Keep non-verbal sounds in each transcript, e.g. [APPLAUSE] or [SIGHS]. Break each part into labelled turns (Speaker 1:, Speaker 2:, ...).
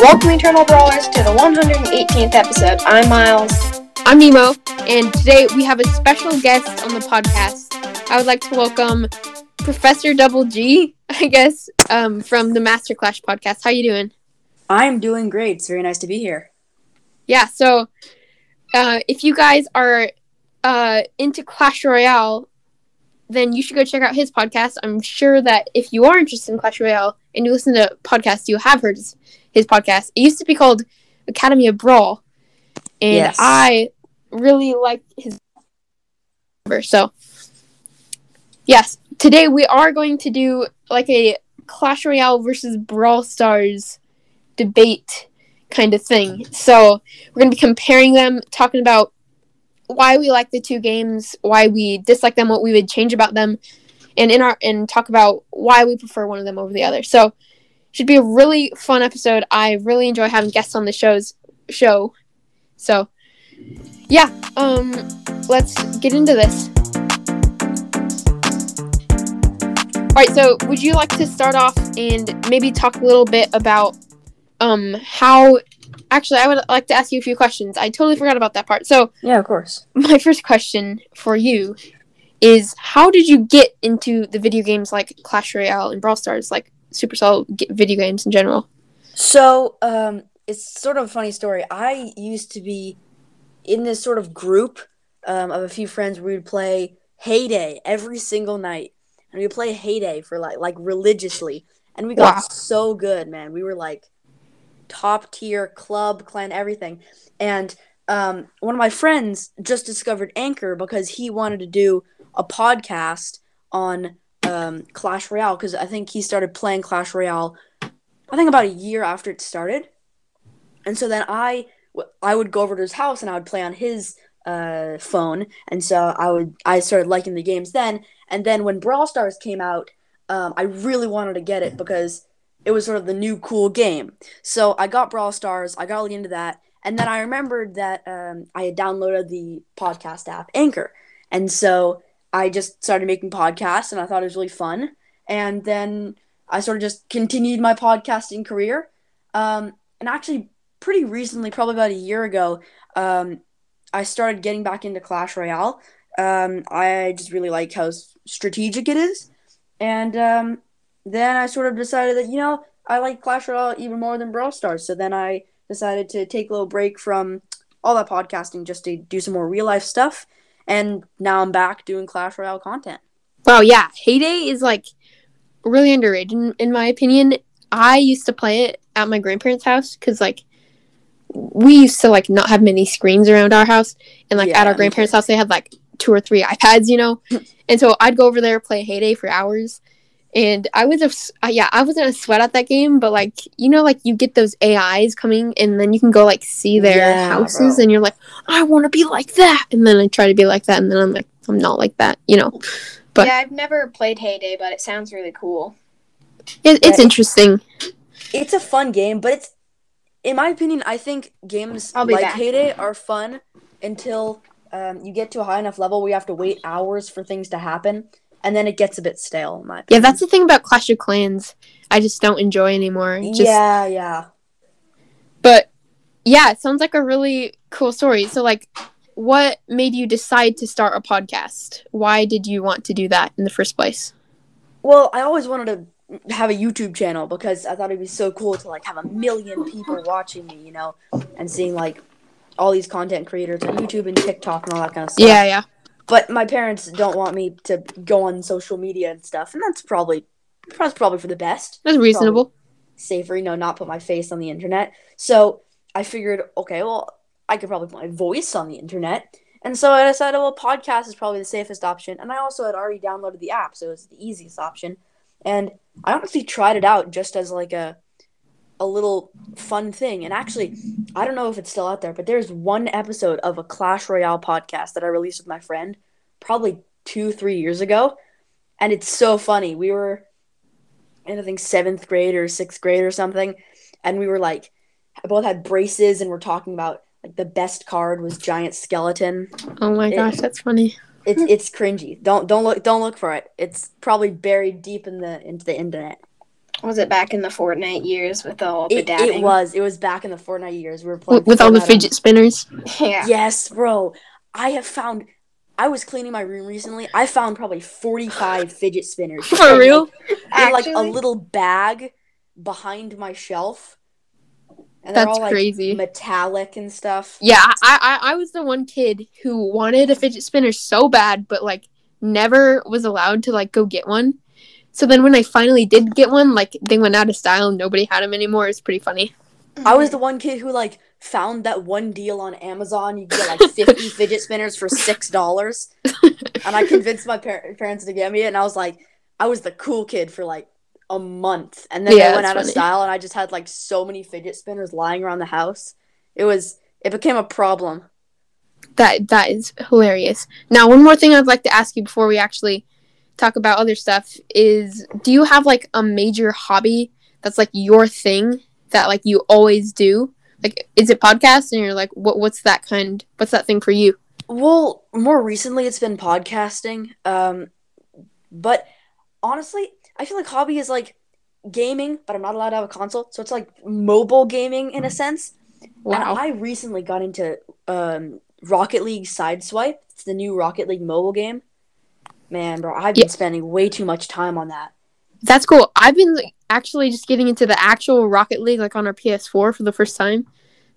Speaker 1: Welcome, Eternal Brawlers, to the 118th episode. I'm Miles.
Speaker 2: I'm Nemo, and today we have a special guest on the podcast. I would like to welcome Professor Double G, [LAUGHS] I guess, um, from the Master Clash podcast. How are you doing?
Speaker 3: I'm doing great. It's very nice to be here.
Speaker 2: Yeah, so uh, if you guys are uh, into Clash Royale, then you should go check out his podcast. I'm sure that if you are interested in Clash Royale and you listen to podcasts, you have heard his, his podcast. It used to be called Academy of Brawl, and
Speaker 3: Yes.
Speaker 2: I really like his. So, yes, today we are going to do like a Clash Royale versus Brawl Stars debate kind of thing. Mm-hmm. So, we're going to be comparing them, talking about why we like the two games, why we dislike them, what we would change about them, and in our and talk about why we prefer one of them over the other. So, should be a really fun episode. I really enjoy having guests on the show's show. So, yeah, um let's get into this. All right, so would you like to start off and maybe talk a little bit about um how actually I would like to ask you a few questions. I totally forgot about that part. So,
Speaker 3: Yeah, of course.
Speaker 2: my first question for you is how did you get into the video games like Clash Royale and Brawl Stars, like Supercell video games in general?
Speaker 3: So, um, it's sort of a funny story. I used to be in this sort of group um, of a few friends where we would play Hay Day every single night, and we would play Hay Day for like like religiously, and we got
Speaker 2: Wow.
Speaker 3: so good, man. We were like top tier club clan everything, and um, one of my friends just discovered Anchor because he wanted to do a podcast on um, Clash Royale because I think he started playing Clash Royale I think about a year after it started. And so then I I would go over to his house and I would play on his uh, phone, and so I would I started liking the games then. And then when Brawl Stars came out, um, I really wanted to get it because it was sort of the new cool game. So I got Brawl Stars, I got really into that, and then I remembered that um, I had downloaded the podcast app Anchor, and so I just started making podcasts, and I thought it was really fun. And then I sort of just continued my podcasting career. Um, and actually, pretty recently, probably about a year ago, um, I started getting back into Clash Royale. Um, I just really like how strategic it is. And um, then I sort of decided that, you know, I like Clash Royale even more than Brawl Stars. So then I decided to take a little break from all that podcasting just to do some more real life stuff. And now I'm back doing Clash Royale content.
Speaker 2: Wow, yeah, Hay Day is like really underrated in, in my opinion. I used to play it at my grandparents' house because like we used to like not have many screens around our house, and like
Speaker 3: Yeah,
Speaker 2: at our grandparents' house they had like two or three iPads, you know, [LAUGHS] and so I'd go over there play Hay Day for hours. And I was a uh, yeah, I wasn't a sweat at that game, but like you know, like you get those AIs coming, and then you can go like see their
Speaker 3: Yeah,
Speaker 2: houses,
Speaker 3: bro.
Speaker 2: and you're like, I want to be like that, and then I try to be like that, and then I'm like, I'm not like that, you know. But-
Speaker 1: yeah, I've never played Hay Day, but it sounds really cool.
Speaker 2: It, it's interesting.
Speaker 3: it's a fun game, but it's in my opinion, I think games like
Speaker 1: back.
Speaker 3: Hay Day are fun until um, you get to a high enough level where you have to wait hours for things to happen, and then it gets a bit stale. In my
Speaker 2: Yeah, that's the thing about Clash of Clans. I just don't enjoy anymore. Just,
Speaker 3: yeah, yeah.
Speaker 2: But yeah, it sounds like a really cool story. So, like, what made you decide to start a podcast? Why did you want to do that in the first place?
Speaker 3: Well, I always wanted to have a YouTube channel because I thought it'd be so cool to like have a million people watching me, you know, and seeing like all these content creators on YouTube and TikTok and all that kind of stuff.
Speaker 2: Yeah, yeah.
Speaker 3: But my parents don't want me to go on social media and stuff, and that's probably that's probably for the best.
Speaker 2: That's reasonable.
Speaker 3: Safer, you know, not put my face on the internet. So I figured, okay, well, I could probably put my voice on the internet. And so I decided, well, podcast is probably the safest option. And I also had already downloaded the app, so it was the easiest option. And I honestly tried it out just as like a a little fun thing. And actually, I don't know if it's still out there, but there's one episode of a Clash Royale podcast that I released with my friend probably two, three years ago. And it's so funny. We were in, I think, seventh grade or sixth grade or something. And we were like, both had braces and we're talking about like the best card was Giant Skeleton.
Speaker 2: Oh my
Speaker 3: It-
Speaker 2: gosh, that's funny.
Speaker 3: It's it's cringy. Don't don't look don't look for it. It's probably buried deep in the into the internet.
Speaker 1: Was it back in the Fortnite years with all the
Speaker 3: It,
Speaker 1: dabbing?
Speaker 3: it was. It was back in the Fortnite years. We were playing
Speaker 2: with, with all the fidget spinners. [LAUGHS]
Speaker 1: Yeah.
Speaker 3: Yes, bro. I have found. I was cleaning my room recently. I found probably forty-five [SIGHS] fidget spinners.
Speaker 2: For real?
Speaker 3: Like, in like a little bag behind my shelf. And
Speaker 2: That's
Speaker 3: all like
Speaker 2: crazy.
Speaker 3: metallic and stuff.
Speaker 2: Yeah, I, I I was the one kid who wanted a fidget spinner so bad, but like never was allowed to like go get one. So then when I finally did get one, like they went out of style and nobody had them anymore. It's pretty funny.
Speaker 3: I was mm-hmm. the one kid who like found that one deal on Amazon. You could get like fifty [LAUGHS] fidget spinners for six dollars, [LAUGHS] and I convinced my par- parents to get me it. And I was like, I was the cool kid for like a month, and then
Speaker 2: Yeah,
Speaker 3: they went
Speaker 2: that's
Speaker 3: out of style, and I just had like so many fidget spinners lying around the house. It was it became a problem.
Speaker 2: That that is hilarious. Now, one more thing I'd like to ask you before we actually talk about other stuff is do you have like a major hobby that's like your thing that like you always do? Like is it podcast and you're like what what's that kind what's that thing for you?
Speaker 3: Well, more recently it's been podcasting. Um, but honestly, I feel like hobby is like gaming, but I'm not allowed to have a console, so it's like mobile gaming in a sense.
Speaker 2: Wow.
Speaker 3: And I recently got into um, Rocket League Sideswipe. It's the new Rocket League mobile game. Man, bro, I've been
Speaker 2: Yeah.
Speaker 3: spending way too much time on that.
Speaker 2: That's cool. I've been like, actually just getting into the actual Rocket League like on our PS4 for the first time.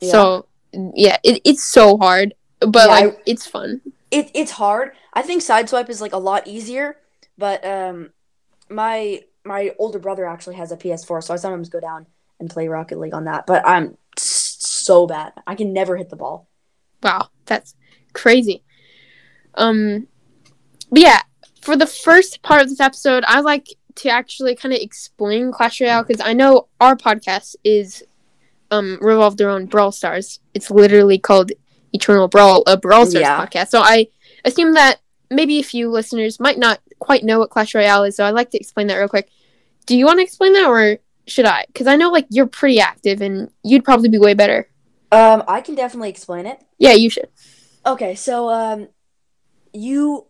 Speaker 2: So yeah, it, it's so hard, but
Speaker 3: Yeah,
Speaker 2: like it's fun.
Speaker 3: It it's hard. I think Sideswipe is like a lot easier, but um, my my older brother actually has a PS4, so I sometimes go down and play Rocket League on that. But I'm so bad. I can never hit the ball.
Speaker 2: Wow, that's crazy. Um, but yeah, for the first part of this episode, I like to actually kind of explain Clash Royale because I know our podcast is um revolved around Brawl Stars. It's literally called Eternal Brawl, a Brawl Stars
Speaker 3: Yeah.
Speaker 2: podcast. So I assume that maybe a few listeners might not quite know what Clash Royale is. So I'd like to explain that real quick. Do you want to explain that, or should I? Because I know like you're pretty active, and you'd probably be way better.
Speaker 3: Um, I can definitely explain it.
Speaker 2: Yeah, you should.
Speaker 3: Okay, so um, you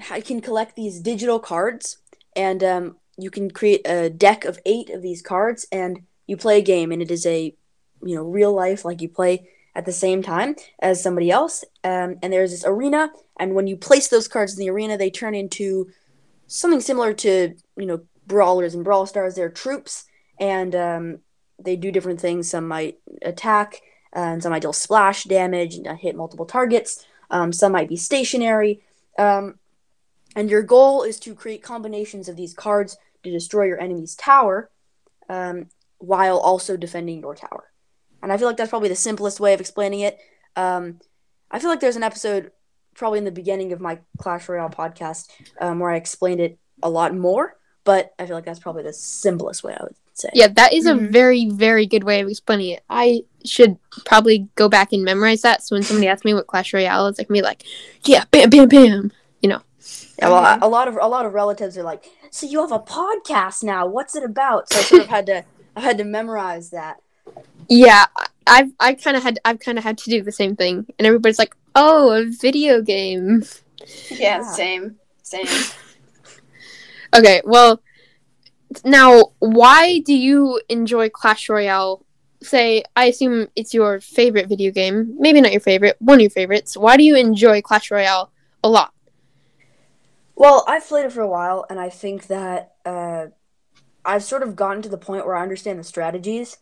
Speaker 3: ha- can collect these digital cards, and um, you can create a deck of eight of these cards, and you play a game, and it is a you know real life like you play at the same time as somebody else. Um, and there's this arena, and when you place those cards in the arena, they turn into something similar to you know brawlers and brawl stars. They're troops, and um, they do different things. Some might attack, and some might deal splash damage and uh, hit multiple targets. Um, some might be stationary. Um, and your goal is to create combinations of these cards to destroy your enemy's tower um, while also defending your tower. And I feel like that's probably the simplest way of explaining it. Um, I feel like there's an episode probably in the beginning of my Clash Royale podcast um, where I explained it a lot more, but I feel like that's probably the simplest way I would say.
Speaker 2: Yeah, that is a
Speaker 1: Mhm.
Speaker 2: very, very good way of explaining it. I should probably go back and memorize that. So when somebody asks me what Clash Royale is, I can be like, yeah, bam, bam, bam.
Speaker 3: Yeah, well, I- a lot of a lot of relatives are like, "So you have a podcast now? What's it about?" So I sort of had to I had to memorize that.
Speaker 2: Yeah, I- I've I kind of had I've kind of had to do the same thing, and everybody's like, oh, a video game.
Speaker 1: Yeah,
Speaker 3: Yeah.
Speaker 1: same. Same. [LAUGHS]
Speaker 2: Okay, well, now why do you enjoy Clash Royale? Say, I assume it's your favorite video game. Maybe not your favorite, one of your favorites. Why do you enjoy Clash Royale a lot?
Speaker 3: Well, I've played it for a while, and I think that uh, I've sort of gotten to the point where I understand the strategies.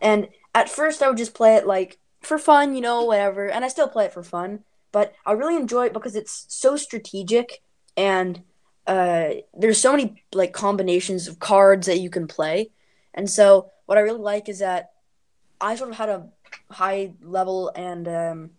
Speaker 3: And at first, I would just play it like for fun, you know, whatever. And I still play it for fun, but I really enjoy it because it's so strategic, and uh, there's so many like combinations of cards that you can play. And so, what I really like is that I sort of had a high level, and um,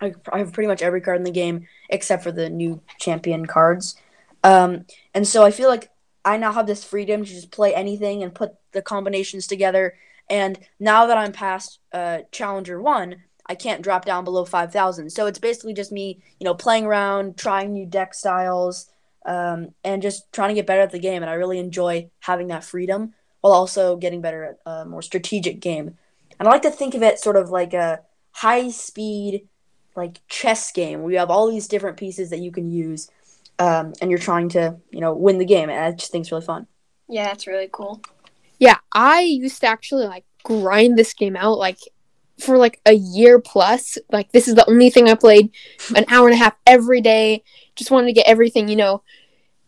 Speaker 3: I, have pretty much every card in the game except for the new champion cards. Um, and so I feel like I now have this freedom to just play anything and put the combinations together. And now that I'm past uh, Challenger 1, I can't drop down below 5,000. So it's basically just me, you know, playing around, trying new deck styles, um, and just trying to get better at the game. And I really enjoy having that freedom while also getting better at a more strategic game. And I like to think of it sort of like a high speed, like chess game where you have all these different pieces that you can use, um, and you're trying to you know win the game. And I just think it's really fun.
Speaker 1: Yeah, it's really cool.
Speaker 2: Yeah, I used to actually like grind this game out like for like a year plus. Like this is the only thing I played an hour and a half every day. Just wanted to get everything, you know.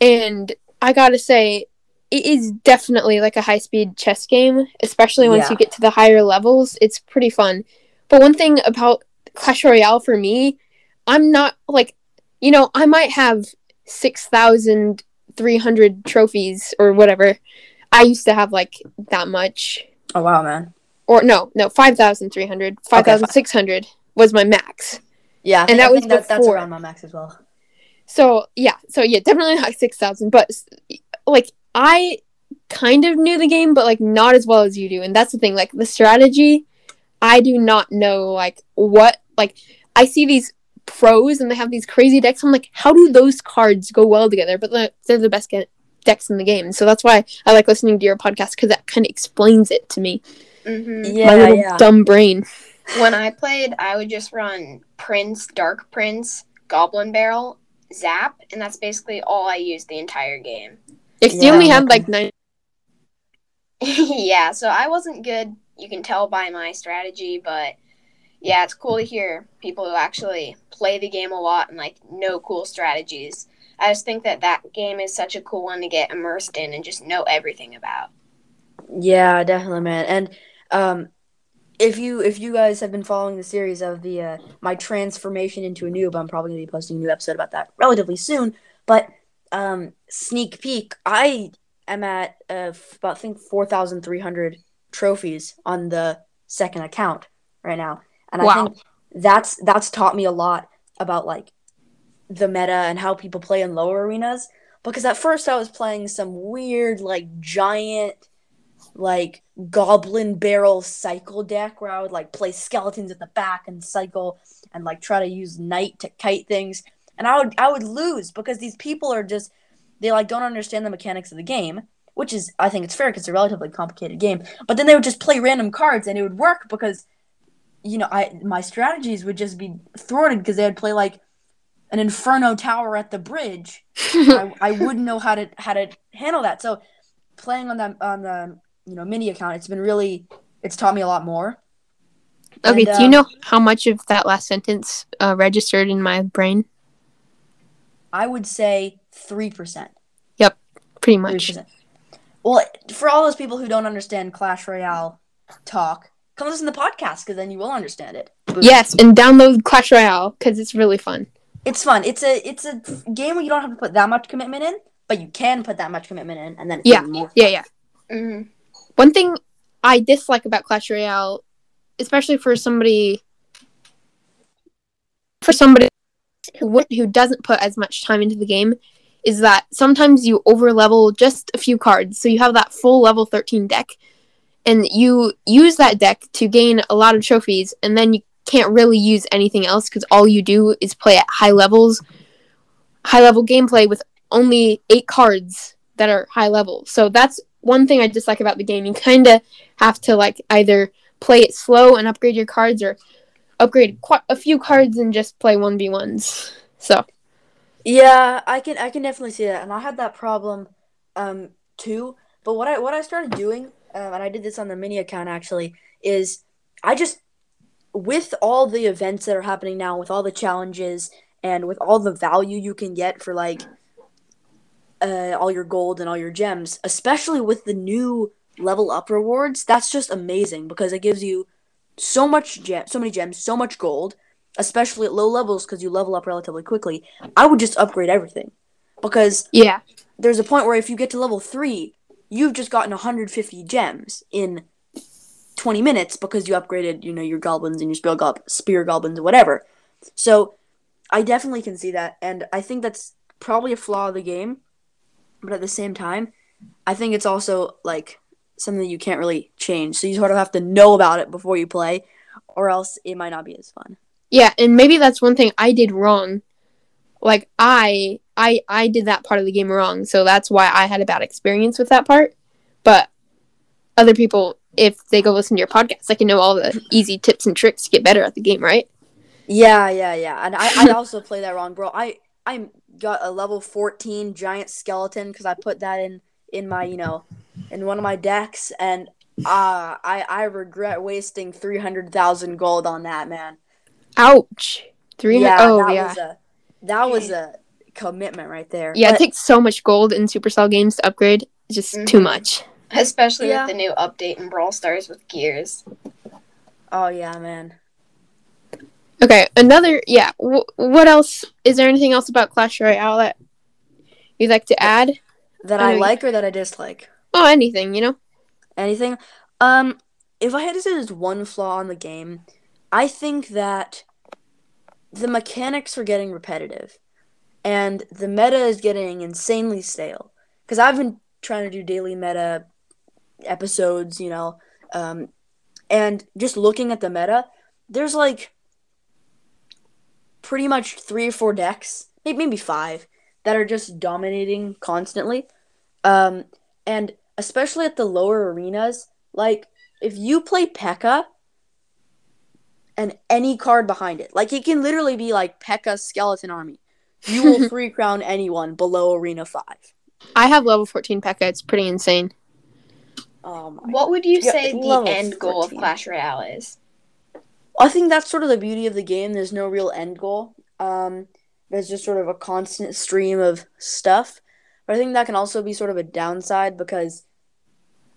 Speaker 2: And I got to say it is definitely like a high-speed chess game, especially once
Speaker 3: Yeah.
Speaker 2: you get to the higher levels. It's pretty fun. But one thing about Clash Royale for me, I'm not like you know, I might have 6,300 trophies or whatever. I used to have like that much.
Speaker 3: Oh wow, man.
Speaker 2: Or no, no, 5,300. 5,600 was my max.
Speaker 3: Yeah, think,
Speaker 2: that was
Speaker 3: that, that's
Speaker 2: before.
Speaker 3: around my max as well.
Speaker 2: So, yeah. So, yeah, definitely not 6,000. But like, I kind of knew the game, but like not as well as you do. And that's the thing. Like, the strategy, I do not know like what, like, I see these pros and they have these crazy decks. I'm like, how do those cards go well together? But they're, they're the best get- decks in the game. So that's why I like listening to your podcast because that kind of explains it to me.
Speaker 1: hmm
Speaker 3: Yeah,
Speaker 2: my little
Speaker 3: yeah.
Speaker 2: dumb brain.
Speaker 1: When I played, I would just run Prince, Dark Prince, Goblin Barrel, Zap, and that's basically all I used the entire game.
Speaker 2: If you only had like nine, [LAUGHS]
Speaker 1: yeah, so I wasn't good. You can tell by my strategy, but yeah, it's cool to hear people who actually play the game a lot and like know cool strategies. I just think that that game is such a cool one to get immersed in and just know everything about.
Speaker 3: Yeah, definitely, man. And um, if you if you guys have been following the series of the uh, my transformation into a noob, I'm probably gonna be posting a new episode about that relatively soon. But um, sneak peek, I am at uh, about I think four thousand three hundred trophies on the second account right now, and I think that's that's taught me a lot about like the meta and how people play in lower arenas. Because at first I was playing some weird like giant like goblin barrel cycle deck where I would like play skeletons at the back and cycle and like try to use knight to kite things. And I would I would lose because these people are just they like don't understand the mechanics of the game which is I think it's fair because it's a relatively complicated game. But then they would just play random cards and it would work because you know I my strategies would just be thwarted because they would play like an inferno tower at the bridge I, [LAUGHS] I wouldn't know how to how to handle that. So playing on that on the you know mini account, it's been really it's taught me a lot more.
Speaker 2: okay,
Speaker 3: And,
Speaker 2: do you
Speaker 3: um,
Speaker 2: know how much of that last sentence uh, registered in my brain?
Speaker 3: I would say three percent.
Speaker 2: Yep,
Speaker 3: pretty
Speaker 2: much.
Speaker 3: percent. Well, for all those people who don't understand Clash Royale talk, come listen to the podcast because then you will understand it. Boom.
Speaker 2: Yes, and download Clash Royale because it's really fun.
Speaker 3: it's fun. It's a it's a game where you don't have to put that much commitment in, but you can put that much commitment in, and then it's
Speaker 2: Yeah.
Speaker 3: even more.
Speaker 2: Yeah, yeah.
Speaker 1: hmm
Speaker 2: One thing I dislike about Clash Royale, especially for somebody for somebody who would- who doesn't put as much time into the game, is that sometimes you over level just a few cards, so you have that full level thirteen deck, and you use that deck to gain a lot of trophies, and then you can't really use anything else because all you do is play at high levels, high level gameplay with only eight cards that are high level. So that's one thing I dislike about the game. You kind of have to like either play it slow and upgrade your cards, or upgrade quite a few cards and just play one v ones. So
Speaker 3: Yeah, I can I can definitely see that, and I had that problem um too. But what I what I started doing, um, and I did this on the mini account actually, is I just with all the events that are happening now, with all the challenges, and with all the value you can get for like uh, all your gold and all your gems, especially with the new level up rewards, that's just amazing because it gives you so much gem, so many gems, so much gold, especially at low levels because you level up relatively quickly. I would just upgrade everything because
Speaker 2: yeah,
Speaker 3: there's a point where if you get to level 3, you've just gotten 150 gems in 20 minutes because you upgraded, you know, your goblins and your spear, gob- spear goblins or whatever. So, I definitely can see that and I think that's probably a flaw of the game. But at the same time, I think it's also like something you can't really change. So you sort of have to know about it before you play or else it might not be as fun.
Speaker 2: yeah, and maybe that's one thing I did wrong. Like I, I, I did that part of the game wrong, so that's why I had a bad experience with that part. But other people, if they go listen to your podcast, they can know all the easy tips and tricks to get better at the game, right?
Speaker 3: Yeah, yeah, yeah. And I, I [LAUGHS] also play that wrong, bro. I I got a level 14 giant skeleton because I put that in in my you know in one of my decks, and uh, I I regret wasting three hundred thousand gold on that man.
Speaker 2: Ouch. Three
Speaker 3: yeah,
Speaker 2: oh yeah.
Speaker 3: a that was a commitment right there.
Speaker 2: Yeah,
Speaker 3: But-
Speaker 2: it takes so much gold in Supercell games to upgrade. It's just too
Speaker 1: Mhm.
Speaker 2: much.
Speaker 1: Especially
Speaker 3: Yeah.
Speaker 1: with the new update in Brawl Stars with gears.
Speaker 3: oh yeah, man.
Speaker 2: Okay, another yeah. W- what else? Is there anything else about Clash Royale that you'd like to add?
Speaker 3: That
Speaker 2: I
Speaker 3: I
Speaker 2: know-
Speaker 3: like or that I dislike.
Speaker 2: Oh, anything, you know?
Speaker 3: Anything? Um, if I had to say there's one flaw in the game, I think that the mechanics are getting repetitive, and the meta is getting insanely stale. Because I've been trying to do daily meta episodes, you know, um, and just looking at the meta, there's like pretty much three or four decks, may- maybe five, that are just dominating constantly. Um, and especially at the lower arenas, like if you play P.E.K.K.A. and any card behind it, like it can literally be like P.E.K.K.A.'s skeleton army. You will [LAUGHS] free crown anyone below arena five.
Speaker 2: I have level 14 P.E.K.K.A. It's pretty insane.
Speaker 3: Oh
Speaker 1: What would you
Speaker 3: Yeah,
Speaker 1: say the
Speaker 3: level
Speaker 1: end goal of Clash Royale is?
Speaker 3: I think that's sort of the beauty of the game. There's no real end goal. Um, there's just sort of a constant stream of stuff. But I think that can also be sort of a downside because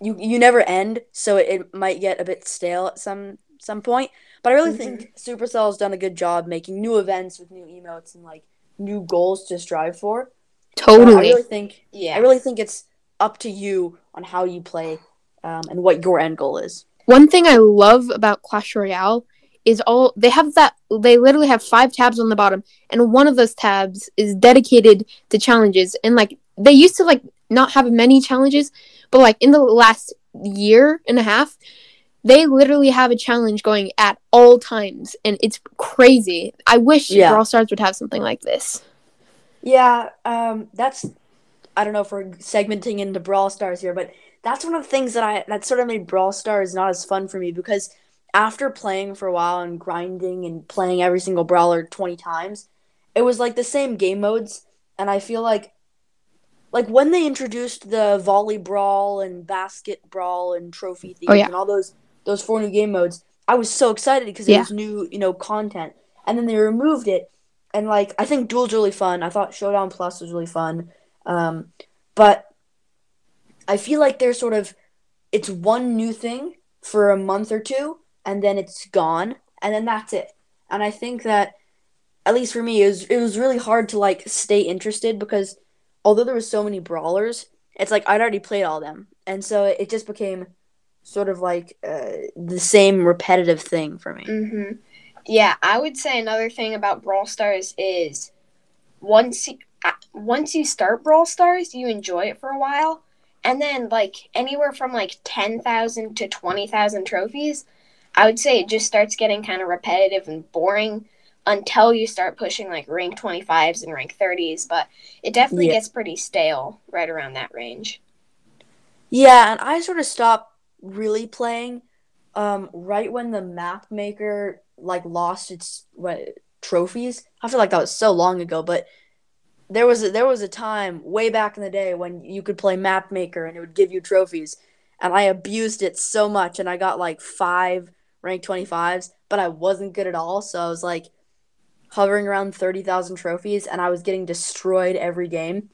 Speaker 3: you you never end, so it, it might get a bit stale at some some point. But I really think Supercell has done a good job making new events with new emotes and like new goals to strive for. So I
Speaker 2: Totally.
Speaker 3: really think
Speaker 1: Yeah.
Speaker 3: I really think it's up to you on how you play um, and what your end goal is.
Speaker 2: One thing I love about Clash Royale is all they have that they literally have five tabs on the bottom, and one of those tabs is dedicated to challenges. And like they used to like not have many challenges, but like in the last year and a half, they literally have a challenge going at all times, and it's crazy. I wish
Speaker 3: Yeah.
Speaker 2: Brawl Stars would have something like this.
Speaker 3: Yeah, um, that's I don't know if we're segmenting into Brawl Stars here, but that's one of the things that I that sort of made Brawl Stars not as fun for me because after playing for a while and grinding and playing every single brawler 20 times, it was like the same game modes and I feel like like when they introduced the volley brawl and basket brawl and trophy thieves
Speaker 2: Oh, yeah.
Speaker 3: and all those those four new game modes, I was so excited because it
Speaker 2: Yeah.
Speaker 3: was new, you know, content. And then they removed it and like I think Duel's really fun. I thought Showdown Plus was really fun. Um, but I feel like they're sort of it's one new thing for a month or two and then it's gone and then that's it. And I think that at least for me it was it was really hard to like stay interested because although there was so many brawlers, it's like I'd already played all them. And so it just became sort of like uh, the same repetitive thing for me.
Speaker 1: Mm-hmm. Yeah, I would say another thing about Brawl Stars is once you, uh, once you start Brawl Stars, you enjoy it for a while, and then like anywhere from like ten thousand to twenty thousand trophies, I would say it just starts getting kind of repetitive and boring until you start pushing like rank twenty fives and rank thirties. But it definitely
Speaker 3: Yeah.
Speaker 1: gets pretty stale right around that range.
Speaker 3: Yeah, and I sort of stopped really playing um, right when the map maker like lost its what trophies. I feel like that was so long ago, but there was a, there was a time way back in the day when you could play map maker and it would give you trophies, and I abused it so much, and I got like five rank twenty fives, but I wasn't good at all, so I was like hovering around thirty thousand trophies, and I was getting destroyed every game.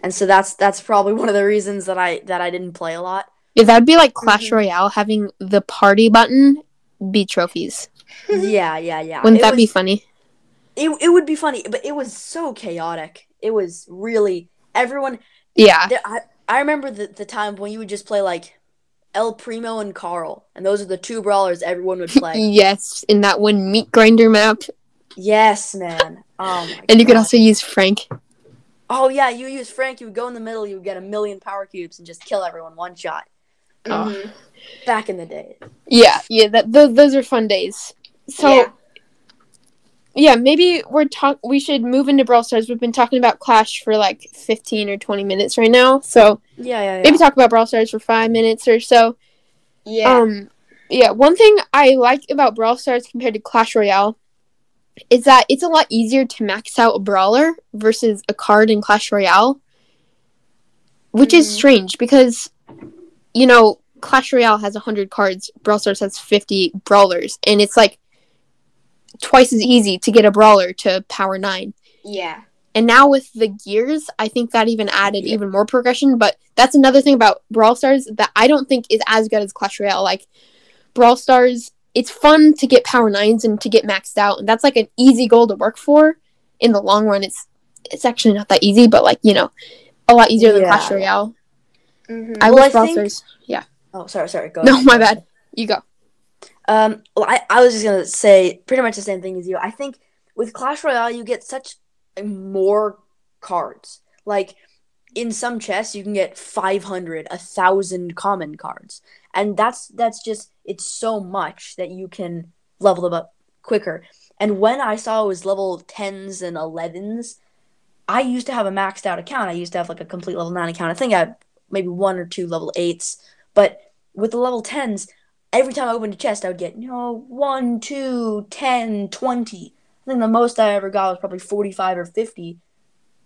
Speaker 3: And so that's that's probably one of the reasons that I that I didn't play a lot.
Speaker 2: That'd be like Clash
Speaker 1: Mhm.
Speaker 2: Royale having the party button be trophies. [LAUGHS]
Speaker 3: yeah, yeah, yeah.
Speaker 2: Wouldn't
Speaker 3: it
Speaker 2: that be funny?
Speaker 3: It, it would be funny, but it was so chaotic. It was really everyone.
Speaker 2: Yeah.
Speaker 3: There, I I remember the the time when you would just play like El Primo and Carl, and those are the two brawlers everyone would play. [LAUGHS]
Speaker 2: Yes, in that one meat grinder map.
Speaker 3: yes, man. Oh.
Speaker 2: And you could also use Frank.
Speaker 3: Oh yeah, you use Frank. You would go in the middle. You would get a million power cubes and just kill everyone one shot.
Speaker 1: Mhm.
Speaker 3: Back in the day.
Speaker 2: Yeah, yeah, that th- those are fun days. So
Speaker 1: Yeah.
Speaker 2: yeah. maybe we're talk we should move into Brawl Stars. We've been talking about Clash for like 15 or 20 minutes right now. So
Speaker 3: Yeah, yeah, yeah.
Speaker 2: maybe talk about Brawl Stars for 5 minutes or so.
Speaker 1: Yeah.
Speaker 2: Um yeah, one thing I like about Brawl Stars compared to Clash Royale is that it's a lot easier to max out a brawler versus a card in Clash Royale. Which is
Speaker 1: Mhm.
Speaker 2: strange because you know, Clash Royale has 100 cards, Brawl Stars has 50 brawlers, and it's like twice as easy to get a brawler to power 9.
Speaker 1: Yeah.
Speaker 2: And now with the gears, I think that even added even more progression. But that's another thing about Brawl Stars that I don't think is as good as Clash Royale. Like Brawl Stars, it's fun to get power nines and to get maxed out, and that's like an easy goal to work for. In the long run, it's it's actually not that easy, but like you know, a lot easier than
Speaker 3: Yeah.
Speaker 2: Clash Royale.
Speaker 1: Hmm
Speaker 2: I
Speaker 3: Well,
Speaker 2: wish
Speaker 3: I think-
Speaker 2: Yeah.
Speaker 3: Oh, sorry, sorry. Go.
Speaker 2: No,
Speaker 3: ahead.
Speaker 2: my bad. You go.
Speaker 3: Um, well, I, I was just gonna say pretty much the same thing as you. I think with Clash Royale, you get such more cards. Like in some chests, you can get 500, a thousand common cards, and that's that's just it's so much that you can level them up quicker. And when I saw it was level tens and elevens, I used to have a maxed out account. I used to have like a complete level nine account. I think I maybe one or two level eights, but with the level tens, every time I opened a chest, I would get, you know, 1, 2, 10, 20. I think the most I ever got was probably 45 or 50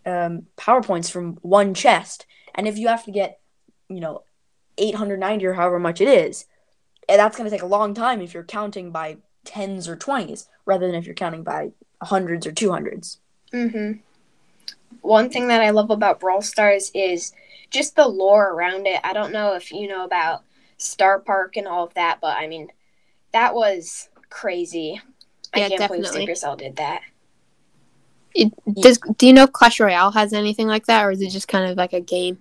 Speaker 3: um, power points from one chest. And if you have to get, you know, 890 or however much it is, eh, that's going to take a long time if you're counting by tens or 20s rather than if you're counting by hundreds or 200s.
Speaker 1: hmm One thing that I love about Brawl Stars is just the lore around it. I don't know if you know about Starr Park and all of that, but I mean, that was crazy.
Speaker 2: Yeah,
Speaker 1: I can't believe
Speaker 2: definitely.
Speaker 1: Supercell did that.
Speaker 2: It, does do you know if Clash Royale has anything like that, or is it just kind of like a game?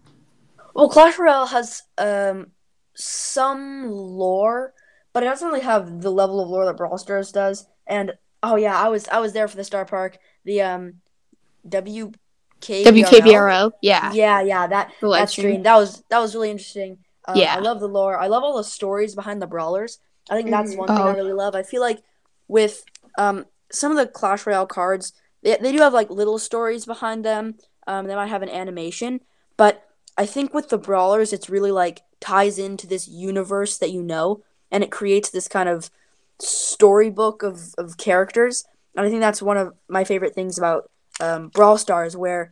Speaker 3: Well, Clash Royale has um, some lore, but it doesn't really have the level of lore that Brawl Stars does. And oh yeah, I was I was there for the Starr Park, the um, WK
Speaker 2: WKBRO. Yeah.
Speaker 3: Yeah, yeah, that
Speaker 2: The
Speaker 3: that
Speaker 2: stream.
Speaker 3: stream that was that was really interesting. Um,
Speaker 2: Yeah.
Speaker 3: I love the lore. I love all the stories behind the brawlers. I think that's
Speaker 1: Mhm.
Speaker 3: one thing I
Speaker 2: Oh.
Speaker 3: really love. I feel like with um some of the Clash Royale cards, they, they do have like little stories behind them. Um, they might have an animation, but I think with the brawlers, it's really like ties into this universe that you know, and it creates this kind of storybook of of characters. And I think that's one of my favorite things about um, Brawl Stars, where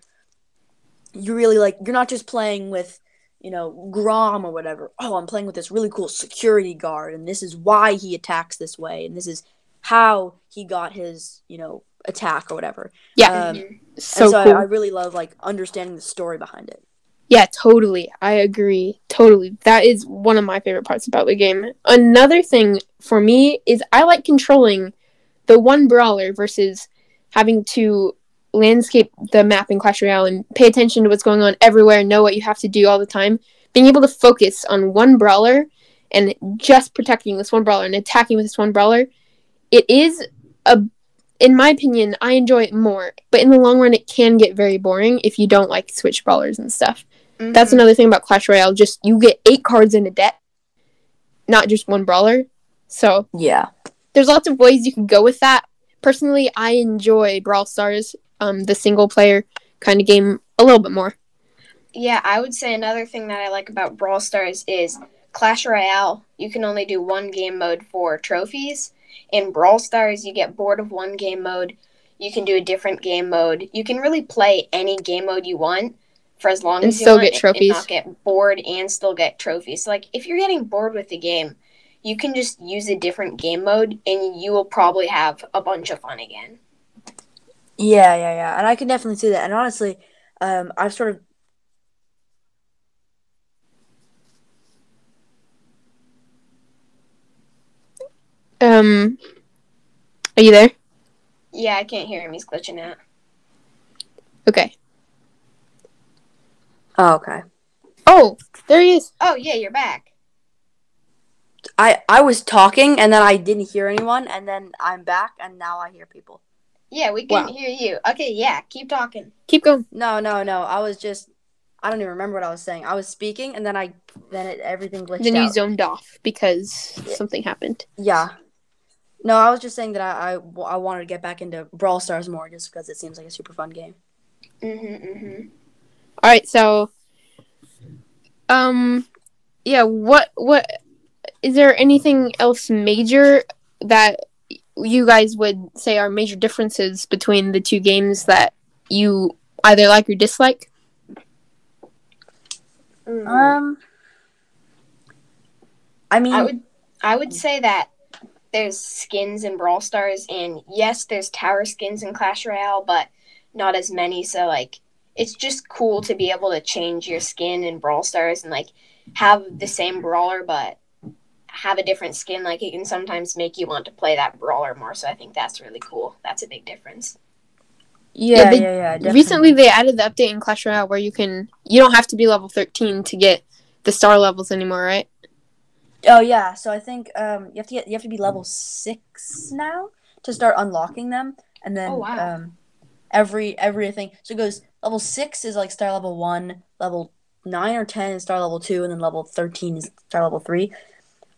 Speaker 3: you really like you're not just playing with you know Grom or whatever. Oh, I'm playing with this really cool security guard, and this is why he attacks this way, and this is how he got his you know attack or whatever.
Speaker 2: Yeah.
Speaker 3: Um,
Speaker 1: Mhm.
Speaker 2: so,
Speaker 3: and so
Speaker 2: cool.
Speaker 3: I, I really love like understanding the story behind it.
Speaker 2: Yeah, totally. I agree. Totally. That is one of my favorite parts about the game. Another thing for me is I like controlling the one brawler versus having to landscape the map in Clash Royale and pay attention to what's going on everywhere and know what you have to do all the time. Being able to focus on one brawler and just protecting this one brawler and attacking with this one brawler, it is a in my opinion, I enjoy it more. But in the long run it can get very boring if you don't like switch brawlers and stuff. That's
Speaker 1: Mhm.
Speaker 2: another thing about Clash Royale. Just you get eight cards in a deck, not just one brawler. So
Speaker 3: Yeah.
Speaker 2: there's lots of ways you can go with that. Personally, I enjoy Brawl Stars, um, the single player kind of game, a little bit more.
Speaker 1: Yeah, I would say another thing that I like about Brawl Stars is Clash Royale. You can only do one game mode for trophies. In Brawl Stars, you get bored of one game mode, you can do a different game mode. You can really play any game mode you want for as long
Speaker 2: And
Speaker 1: as you
Speaker 2: still
Speaker 1: want
Speaker 2: get trophies.
Speaker 1: and not get bored and still get trophies. So, like if you're getting bored with the game, you can just use a different game mode and you will probably have a bunch of fun again.
Speaker 3: Yeah, yeah, yeah. And I can definitely see that. And honestly, um, I've sort of
Speaker 2: Um, are you there?
Speaker 1: Yeah, I can't hear him. He's glitching out.
Speaker 2: Okay.
Speaker 3: Oh, okay.
Speaker 2: Oh, there he is.
Speaker 1: Oh yeah, you're back.
Speaker 3: I I was talking and then I didn't hear anyone and then I'm back and now I hear people.
Speaker 1: Yeah, we can
Speaker 2: Wow.
Speaker 1: hear you. Okay, yeah, keep talking.
Speaker 2: Keep going.
Speaker 3: No, no, no. I was just I don't even remember what I was saying. I was speaking and then I then it, everything glitched
Speaker 2: Then you
Speaker 3: out.
Speaker 2: zoned off because
Speaker 3: Yeah.
Speaker 2: something happened.
Speaker 3: Yeah. No, I was just saying that I, I, I wanted to get back into Brawl Stars more just because it seems like a super fun game.
Speaker 1: Mhm, mhm.
Speaker 2: All right, so, um, yeah. What what is there anything else major that you guys would say are major differences between the two games that you either like or dislike?
Speaker 1: Mhm.
Speaker 3: Um, I mean,
Speaker 1: I would I would say that there's skins in Brawl Stars and yes, there's tower skins in Clash Royale, but not as many. So like it's just cool to be able to change your skin in Brawl Stars and like have the same brawler but have a different skin. Like it can sometimes make you want to play that brawler more. So I think that's really cool. That's a big difference.
Speaker 3: yeah,
Speaker 2: Yeah,
Speaker 3: yeah,
Speaker 2: they-
Speaker 3: yeah. definitely.
Speaker 2: Recently, they added the update in Clash Royale where you can you don't have to be level thirteen to get the star levels anymore, right?
Speaker 3: Oh yeah, so I think um you have to get you have to be level six now to start unlocking them, and then
Speaker 1: Oh, wow.
Speaker 3: um every everything. So it goes level six is like star level one, level nine or ten is star level two, and then level thirteen is star level three.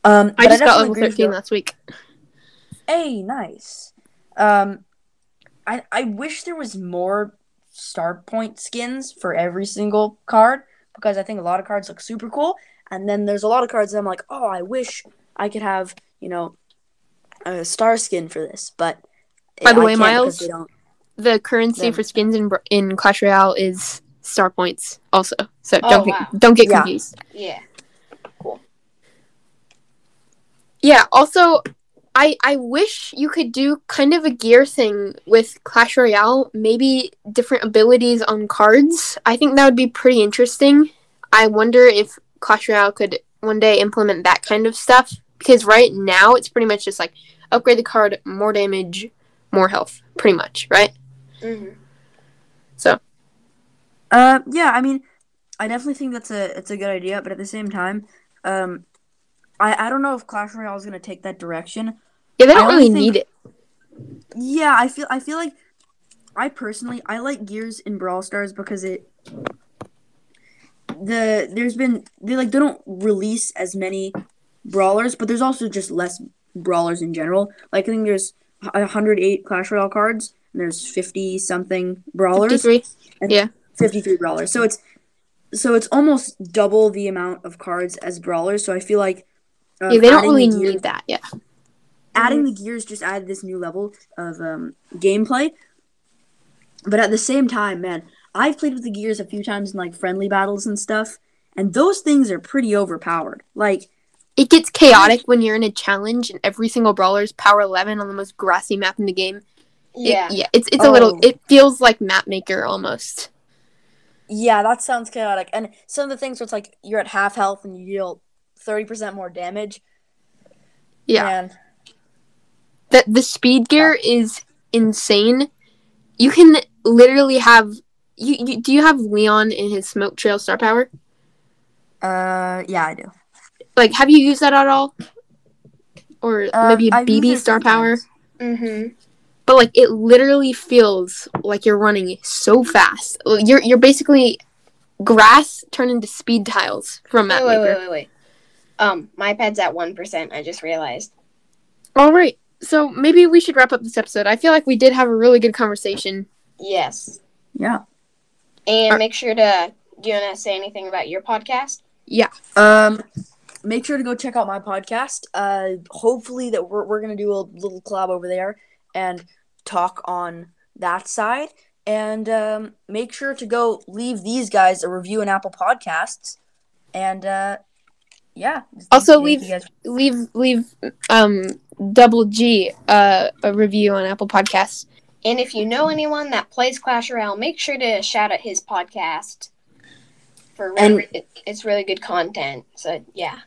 Speaker 3: Um,
Speaker 2: I
Speaker 3: but
Speaker 2: just got
Speaker 3: definitely
Speaker 2: level
Speaker 3: agree with
Speaker 2: thirteen last week.
Speaker 3: Hey, nice. Um, I I wish there was more star point skins for every single card because I think a lot of cards look super cool, and then there's a lot of cards that I'm like, oh, I wish I could have you know a star skin for this, but
Speaker 2: By the
Speaker 3: I
Speaker 2: way, Miles,
Speaker 3: they don't.
Speaker 2: The currency
Speaker 3: Yeah.
Speaker 2: for skins in in Clash Royale is star points, also. So
Speaker 1: Oh,
Speaker 2: don't
Speaker 1: wow.
Speaker 2: get, don't get
Speaker 3: Yeah.
Speaker 2: confused.
Speaker 1: Yeah.
Speaker 2: Yeah. Also, I I wish you could do kind of a gear thing with Clash Royale. Maybe different abilities on cards. I think that would be pretty interesting. I wonder if Clash Royale could one day implement that kind of stuff because right now it's pretty much just like upgrade the card, more damage, more health, pretty much, right?
Speaker 1: hmm So,
Speaker 3: Uh, yeah, I mean, I definitely think that's a it's a good idea, but at the same time, um, I I don't know if Clash Royale is gonna take that direction.
Speaker 2: Yeah, they don't really
Speaker 3: think-
Speaker 2: need it.
Speaker 3: Yeah, I feel I feel like I personally I like gears in Brawl Stars because it the there's been they like they don't release as many brawlers, but there's also just less brawlers in general. Like I think there's 108 Clash Royale cards and there's 50 something brawlers.
Speaker 2: 53. Yeah.
Speaker 3: 53 brawlers. So it's so it's almost double the amount of cards as brawlers. So I feel like
Speaker 2: Yeah, they don't really
Speaker 3: the
Speaker 2: need that. Yeah.
Speaker 3: adding the gears just added this new level of um, gameplay. But at the same time, man, I've played with the gears a few times in like friendly battles and stuff, and those things are pretty overpowered. Like
Speaker 2: It gets chaotic when you're in a challenge and every single brawler is power 11 on the most grassy map in the game. It-
Speaker 1: Yeah.
Speaker 2: yeah, it's it's a little
Speaker 3: Oh.
Speaker 2: it feels like map maker almost.
Speaker 3: yeah, that sounds chaotic. And some of the things where it's like you're at half health and you deal 30% more damage.
Speaker 2: Yeah.
Speaker 3: Man,
Speaker 2: The the speed gear is insane. You can literally have you, you do you have Leon in his smoke trail star power?
Speaker 3: uh, yeah, I do.
Speaker 2: Like have you used that at all? Or
Speaker 3: Uh,
Speaker 2: maybe
Speaker 3: I've Bibi
Speaker 2: star power?
Speaker 1: hmm
Speaker 2: But like it literally feels like you're running so fast. You're you're basically grass turned into speed tiles from map
Speaker 1: Wait, wait, wait, wait, wait. Um, my pad's at one percent. I just realized.
Speaker 2: All right. So maybe we should wrap up this episode. I feel like we did have a really good conversation.
Speaker 1: Yes,
Speaker 3: Yeah.
Speaker 1: and
Speaker 2: Are-
Speaker 1: make sure to. Do you want to say anything about your podcast? Yeah.
Speaker 3: Um, make sure to go check out my podcast. Uh, hopefully that we're we're gonna do a little collab over there and talk on that side. And um, make sure to go leave these guys a review in Apple Podcasts. And uh, yeah.
Speaker 2: Also
Speaker 3: Thank
Speaker 2: leave-
Speaker 3: you guys-
Speaker 2: Leave leave um double G uh, a review on Apple Podcasts.
Speaker 1: And if you know anyone that plays Clash Royale, make sure to shout out his podcast. For
Speaker 3: And-
Speaker 1: really, it, it's really good content. So yeah.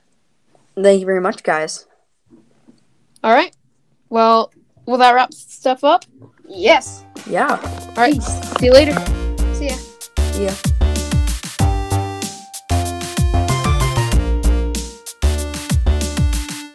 Speaker 3: Thank you very much, guys.
Speaker 2: All right. Well, will that wrap stuff up?
Speaker 1: Yes.
Speaker 3: Yeah.
Speaker 2: All right. See you later.
Speaker 1: See ya.
Speaker 3: Yeah.